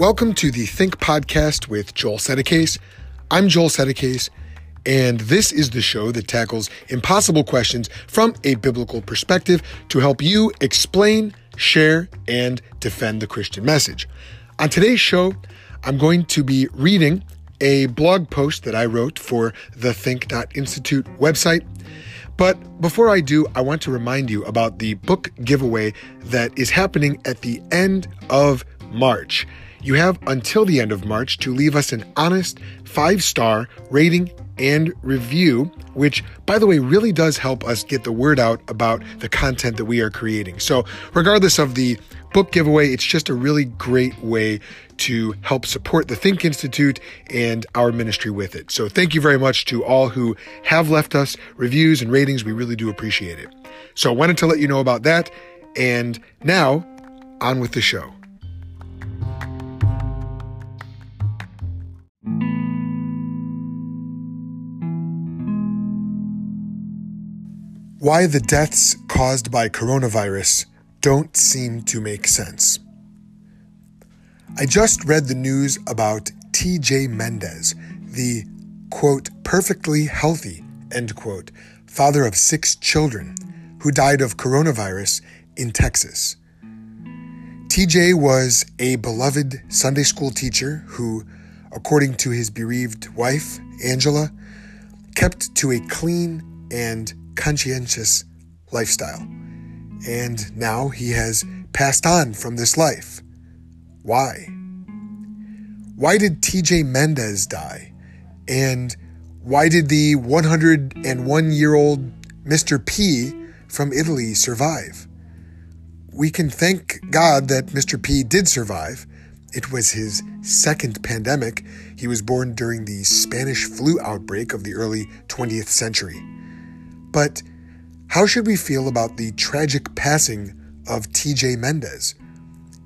Welcome to the Think Podcast with Joel Settecase. I'm Joel Settecase, and this is the show that tackles impossible questions from a biblical perspective to help you explain, share, and defend the Christian message. On today's show, I'm going to be reading a blog post that I wrote for the Think.Institute website. But before I do, I want to remind you about the book giveaway that is happening at the end of March. You have until the end of March to leave us an honest five star rating and review, which, by the way, really does help us get the word out about the content that we are creating. So, regardless of the book giveaway, it's just a really great way to help support the Think Institute and our ministry with it. So, thank you very much to all who have left us reviews and ratings. We really do appreciate it. So, I wanted to let you know about that. And now, on with the show. Why the deaths caused by coronavirus don't seem to make sense. I just read the news about TJ Mendez, the quote, perfectly healthy, end quote, father of six children who died of coronavirus in Texas. TJ was a beloved Sunday school teacher who, according to his bereaved wife, Angela, kept to a clean and conscientious lifestyle. And now he has passed on from this life. Why? Why did TJ Mendez die? And why did the 101 year old Mr. P from Italy survive? We can thank God that Mr. P did survive. It was his second pandemic. He was born during the Spanish flu outbreak of the early 20th century. But how should we feel about the tragic passing of TJ Mendez?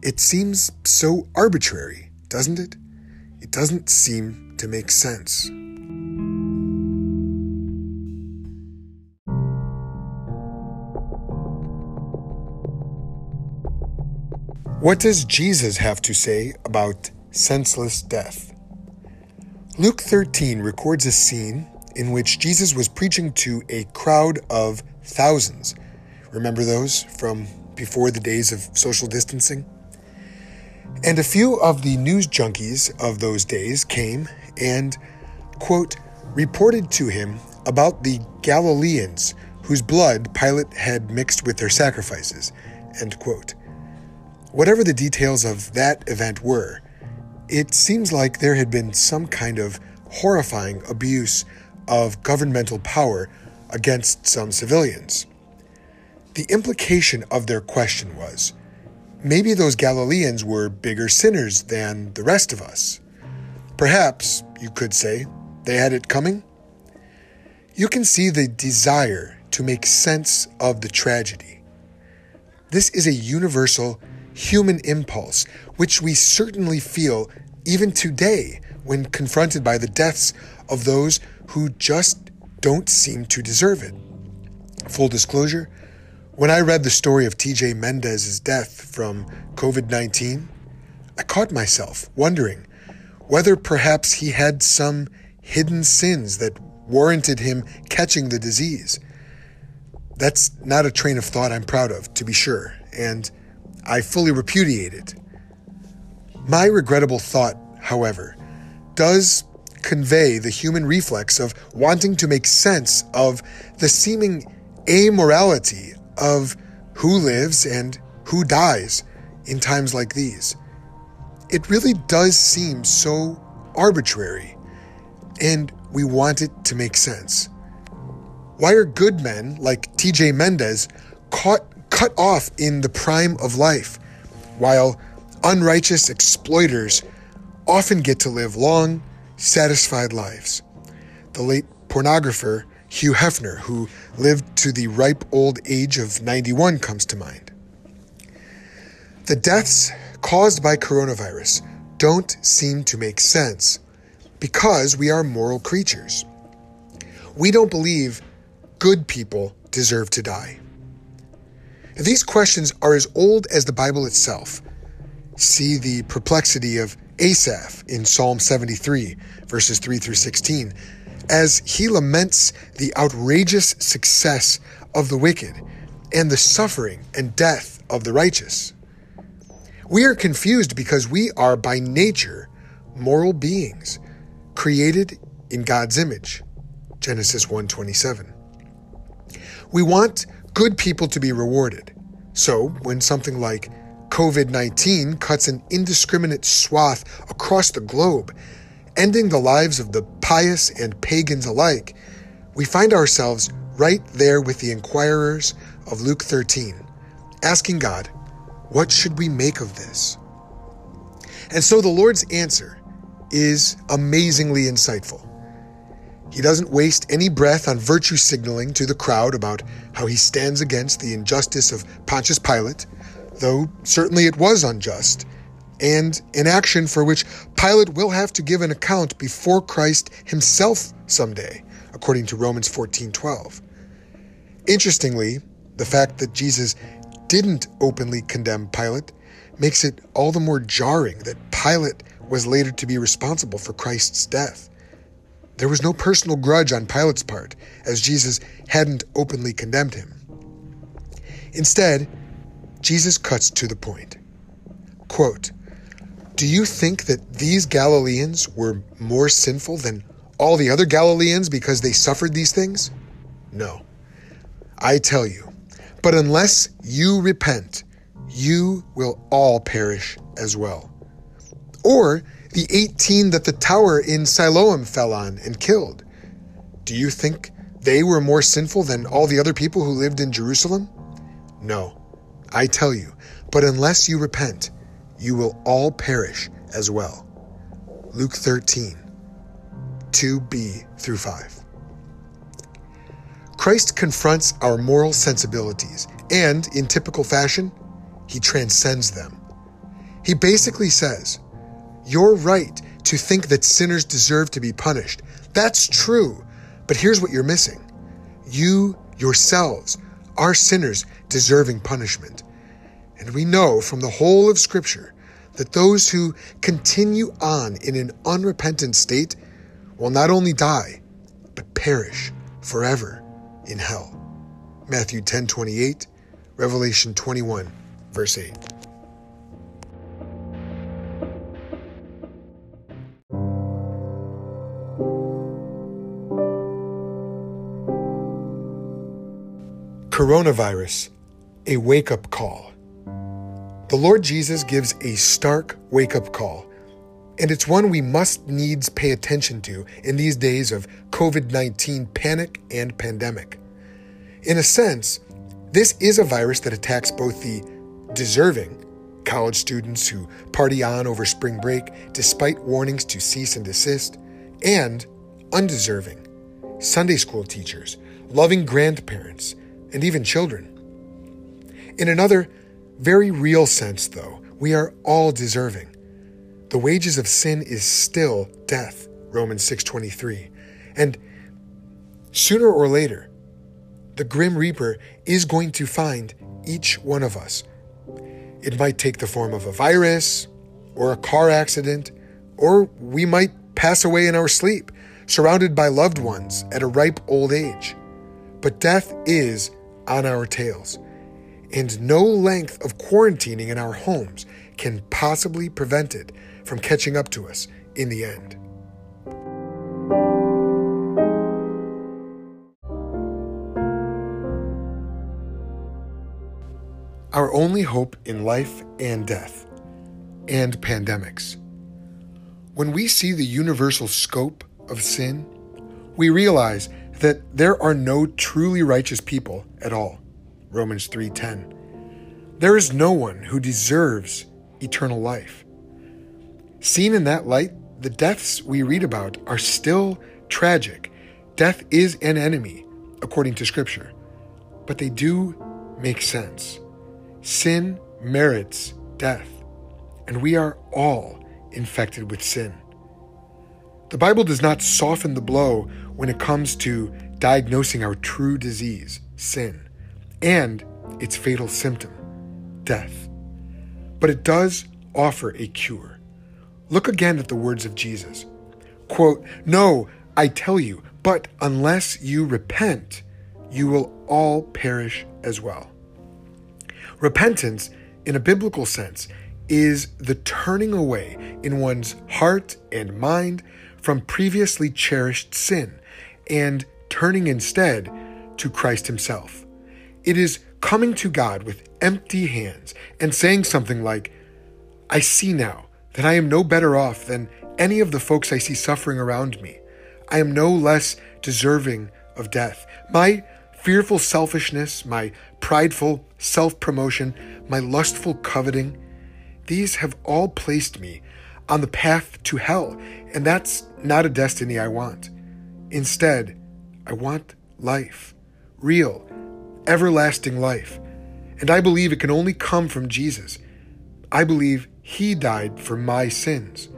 It seems so arbitrary, doesn't it? It doesn't seem to make sense. What does Jesus have to say about senseless death? Luke 13 records a scene in which Jesus was preaching to a crowd of thousands. Remember those from before the days of social distancing? And a few of the news junkies of those days came and, quote, reported to him about the Galileans whose blood Pilate had mixed with their sacrifices, end quote. Whatever the details of that event were, it seems like there had been some kind of horrifying abuse of governmental power against some civilians. The implication of their question was maybe those Galileans were bigger sinners than the rest of us. Perhaps, you could say, they had it coming. You can see the desire to make sense of the tragedy. This is a universal human impulse, which we certainly feel even today when confronted by the deaths of those who just don't seem to deserve it. Full disclosure, when I read the story of TJ Mendez's death from COVID 19, I caught myself wondering whether perhaps he had some hidden sins that warranted him catching the disease. That's not a train of thought I'm proud of, to be sure, and I fully repudiate it. My regrettable thought, however, does convey the human reflex of wanting to make sense of the seeming amorality of who lives and who dies in times like these. It really does seem so arbitrary, and we want it to make sense. Why are good men like TJ Mendez caught cut off in the prime of life, while unrighteous exploiters often get to live long, satisfied lives. The late pornographer Hugh Hefner, who lived to the ripe old age of 91, comes to mind. The deaths caused by coronavirus don't seem to make sense because we are moral creatures. We don't believe good people deserve to die. These questions are as old as the Bible itself. See the perplexity of Asaph in Psalm 73, verses 3 through 16, as he laments the outrageous success of the wicked and the suffering and death of the righteous. We are confused because we are by nature moral beings created in God's image. Genesis 1:27. We want good people to be rewarded. So, when something like COVID 19 cuts an indiscriminate swath across the globe, ending the lives of the pious and pagans alike, we find ourselves right there with the inquirers of Luke 13, asking God, What should we make of this? And so the Lord's answer is amazingly insightful. He doesn't waste any breath on virtue signaling to the crowd about how he stands against the injustice of Pontius Pilate, though certainly it was unjust, and an action for which Pilate will have to give an account before Christ himself someday, according to Romans 14:12. Interestingly, the fact that Jesus didn't openly condemn Pilate makes it all the more jarring that Pilate was later to be responsible for Christ's death. There was no personal grudge on Pilate's part, as Jesus hadn't openly condemned him. Instead, Jesus cuts to the point. Quote, Do you think that these Galileans were more sinful than all the other Galileans because they suffered these things? No. I tell you, but unless you repent, you will all perish as well. Or the 18 that the tower in Siloam fell on and killed. Do you think they were more sinful than all the other people who lived in Jerusalem? No, I tell you, but unless you repent, you will all perish as well. Luke 13, 2b through 5. Christ confronts our moral sensibilities, and in typical fashion, he transcends them. He basically says, you're right to think that sinners deserve to be punished. That's true. But here's what you're missing you yourselves are sinners deserving punishment. And we know from the whole of Scripture that those who continue on in an unrepentant state will not only die, but perish forever in hell. Matthew 10 28, Revelation 21, verse 8. Coronavirus, a wake up call. The Lord Jesus gives a stark wake up call, and it's one we must needs pay attention to in these days of COVID 19 panic and pandemic. In a sense, this is a virus that attacks both the deserving, college students who party on over spring break despite warnings to cease and desist, and undeserving, Sunday school teachers, loving grandparents, and even children. In another, very real sense, though, we are all deserving. The wages of sin is still death, Romans 6:23. And sooner or later, the grim reaper is going to find each one of us. It might take the form of a virus or a car accident, or we might pass away in our sleep, surrounded by loved ones at a ripe old age. But death is on our tails, and no length of quarantining in our homes can possibly prevent it from catching up to us in the end. Our only hope in life and death, and pandemics. When we see the universal scope of sin, we realize that there are no truly righteous people at all. Romans 3:10. There is no one who deserves eternal life. Seen in that light, the deaths we read about are still tragic. Death is an enemy, according to Scripture, but they do make sense. Sin merits death, and we are all infected with sin. The Bible does not soften the blow when it comes to diagnosing our true disease, sin, and its fatal symptom, death. But it does offer a cure. Look again at the words of Jesus. Quote, No, I tell you, but unless you repent, you will all perish as well. Repentance, in a biblical sense, is the turning away in one's heart and mind from previously cherished sin and turning instead to Christ Himself. It is coming to God with empty hands and saying something like, I see now that I am no better off than any of the folks I see suffering around me. I am no less deserving of death. My fearful selfishness, my prideful self promotion, my lustful coveting, these have all placed me on the path to hell, and that's not a destiny I want. Instead, I want life, real, everlasting life. And I believe it can only come from Jesus. I believe He died for my sins,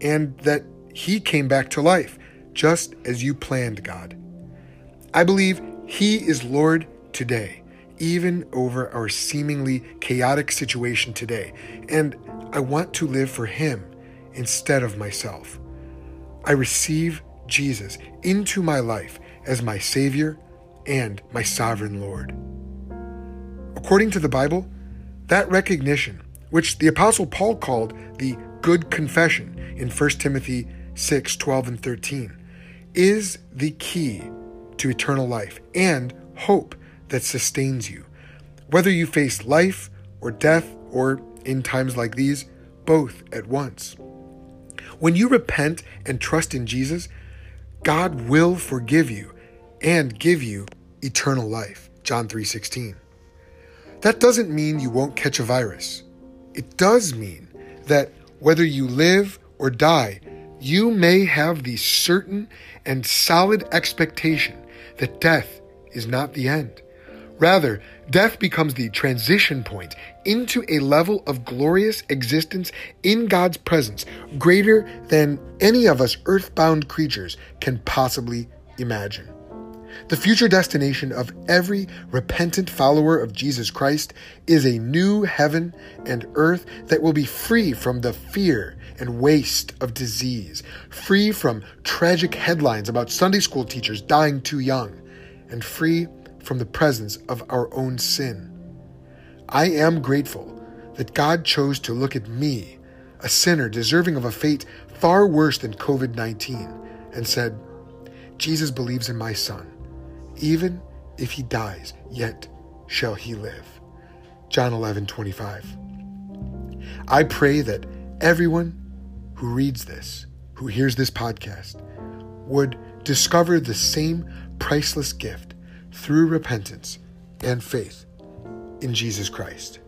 and that He came back to life, just as you planned, God. I believe He is Lord today even over our seemingly chaotic situation today, and I want to live for Him instead of myself. I receive Jesus into my life as my Savior and my sovereign Lord. According to the Bible, that recognition, which the Apostle Paul called the good confession in 1 Timothy 6 12 and 13, is the key to eternal life and hope that sustains you. Whether you face life or death, or in times like these, both at once. When you repent and trust in Jesus, God will forgive you and give you eternal life. John 3:16. That doesn't mean you won't catch a virus. It does mean that whether you live or die, you may have the certain and solid expectation that death is not the end. Rather, death becomes the transition point into a level of glorious existence in God's presence greater than any of us earthbound creatures can possibly imagine. The future destination of every repentant follower of Jesus Christ is a new heaven and earth that will be free from the fear and waste of disease, free from tragic headlines about Sunday school teachers dying too young, and free from the presence of our own sin. I am grateful that God chose to look at me, a sinner deserving of a fate far worse than COVID 19, and said, Jesus believes in my son. Even if he dies, yet shall he live. John 11 25. I pray that everyone who reads this, who hears this podcast, would discover the same priceless gift through repentance and faith in Jesus Christ.